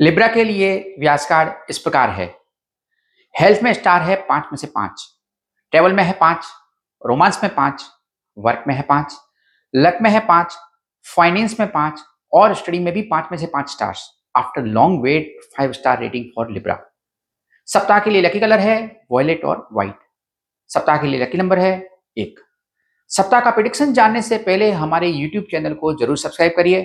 Libra के लिए व्यास card इस प्रकार है। हेल्थ में स्टार है पाँच में से पाँच। ट्रेवल में है पाँच। रोमांस में पाँच। वर्क में है पाँच। लक में है पाँच। फाइनेंस में पाँच। और स्टडी में भी पाँच में से पाँच stars after long wait five star rating for Libra सप्ताह के लिए लकी कलर है वॉयलेट और व्हाइट सप्ताह के लिए लकी नंबर है एक। सप्ताह का प्रिडिक्शन जानने से पहले हमारे यूट्यूब चैनल को ज़रूर सब्सक्राइब करिए।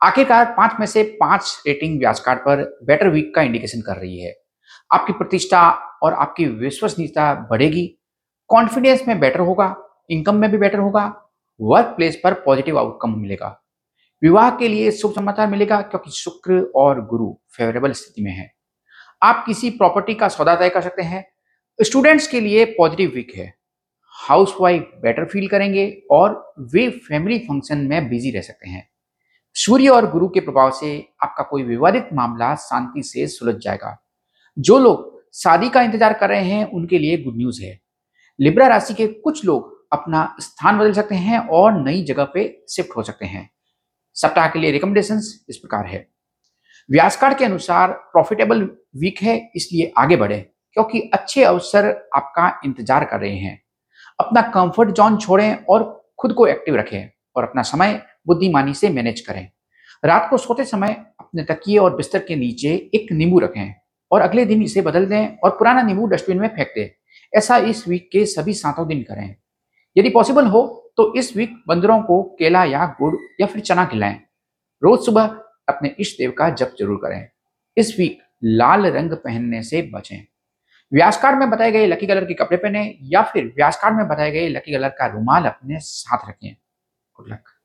आखिरकार पाँच में से पाँच रेटिंग व्याज कार्ड पर बेटर वीक का इंडिकेशन कर रही है। आपकी प्रतिष्ठा और आपकी विश्वसनीयता बढ़ेगी कॉन्फिडेंस में बेटर होगा इनकम में भी बेटर होगा वर्क प्लेस पर पॉजिटिव आउटकम मिलेगा। विवाह के लिए शुभ समाचार मिलेगा क्योंकि शुक्र और गुरु फेवरेबल स्थिति में है। आप किसी प्रॉपर्टी का सौदा तय कर सकते हैं। स्टूडेंट्स के लिए पॉजिटिव वीक है। हाउस वाइफ बेटर फील करेंगे और वे फैमिली फ़ंक्शन में बिज़ी रह सकते हैं। सूर्य और गुरु के प्रभाव से आपका कोई विवादित मामला शांति से सुलझ जाएगा। जो लोग शादी का इंतज़ार कर रहे हैं, उनके लिए गुड न्यूज़ है। लिब्रा राशि के कुछ लोग अपना स्थान बदल सकते हैं और नई जगह पे शिफ्ट हो सकते हैं। सप्ताह के लिए रिकमेंडेशन इस प्रकार है। व्यास कार्ड के अनुसार प्रॉफिटेबल वीक है, इसलिए आगे बढ़े, क्योंकि अच्छे अवसर आपका इंतज़ार कर रहे हैं। अपना कंफर्ट जोन छोड़ें और खुद को एक्टिव रखें और अपना समय बुद्धिमानी से मैनेज करें। रात को सोते समय अपने तकिए और बिस्तर के नीचे एक नींबू रखें और अगले दिन इसे बदल दें और पुराना नींबू डस्टबिन में फेंक दें। ऐसा इस वीक के सभी सातों दिन करें। यदि पॉसिबल हो तो इस वीक बंदरों को केला या गुड़ या फिर चना खिलाएँ। रोज सुबह अपने इष्ट देव का जप ज़रूर करें। इस वीक लाल रंग पहनने से बचें। व्यास कार्ड में बताए गए लकी कलर के कपड़े पहने या फिर व्यास कार्ड में बताए गए लकी कलर का रुमाल अपने साथ रखें। Good luck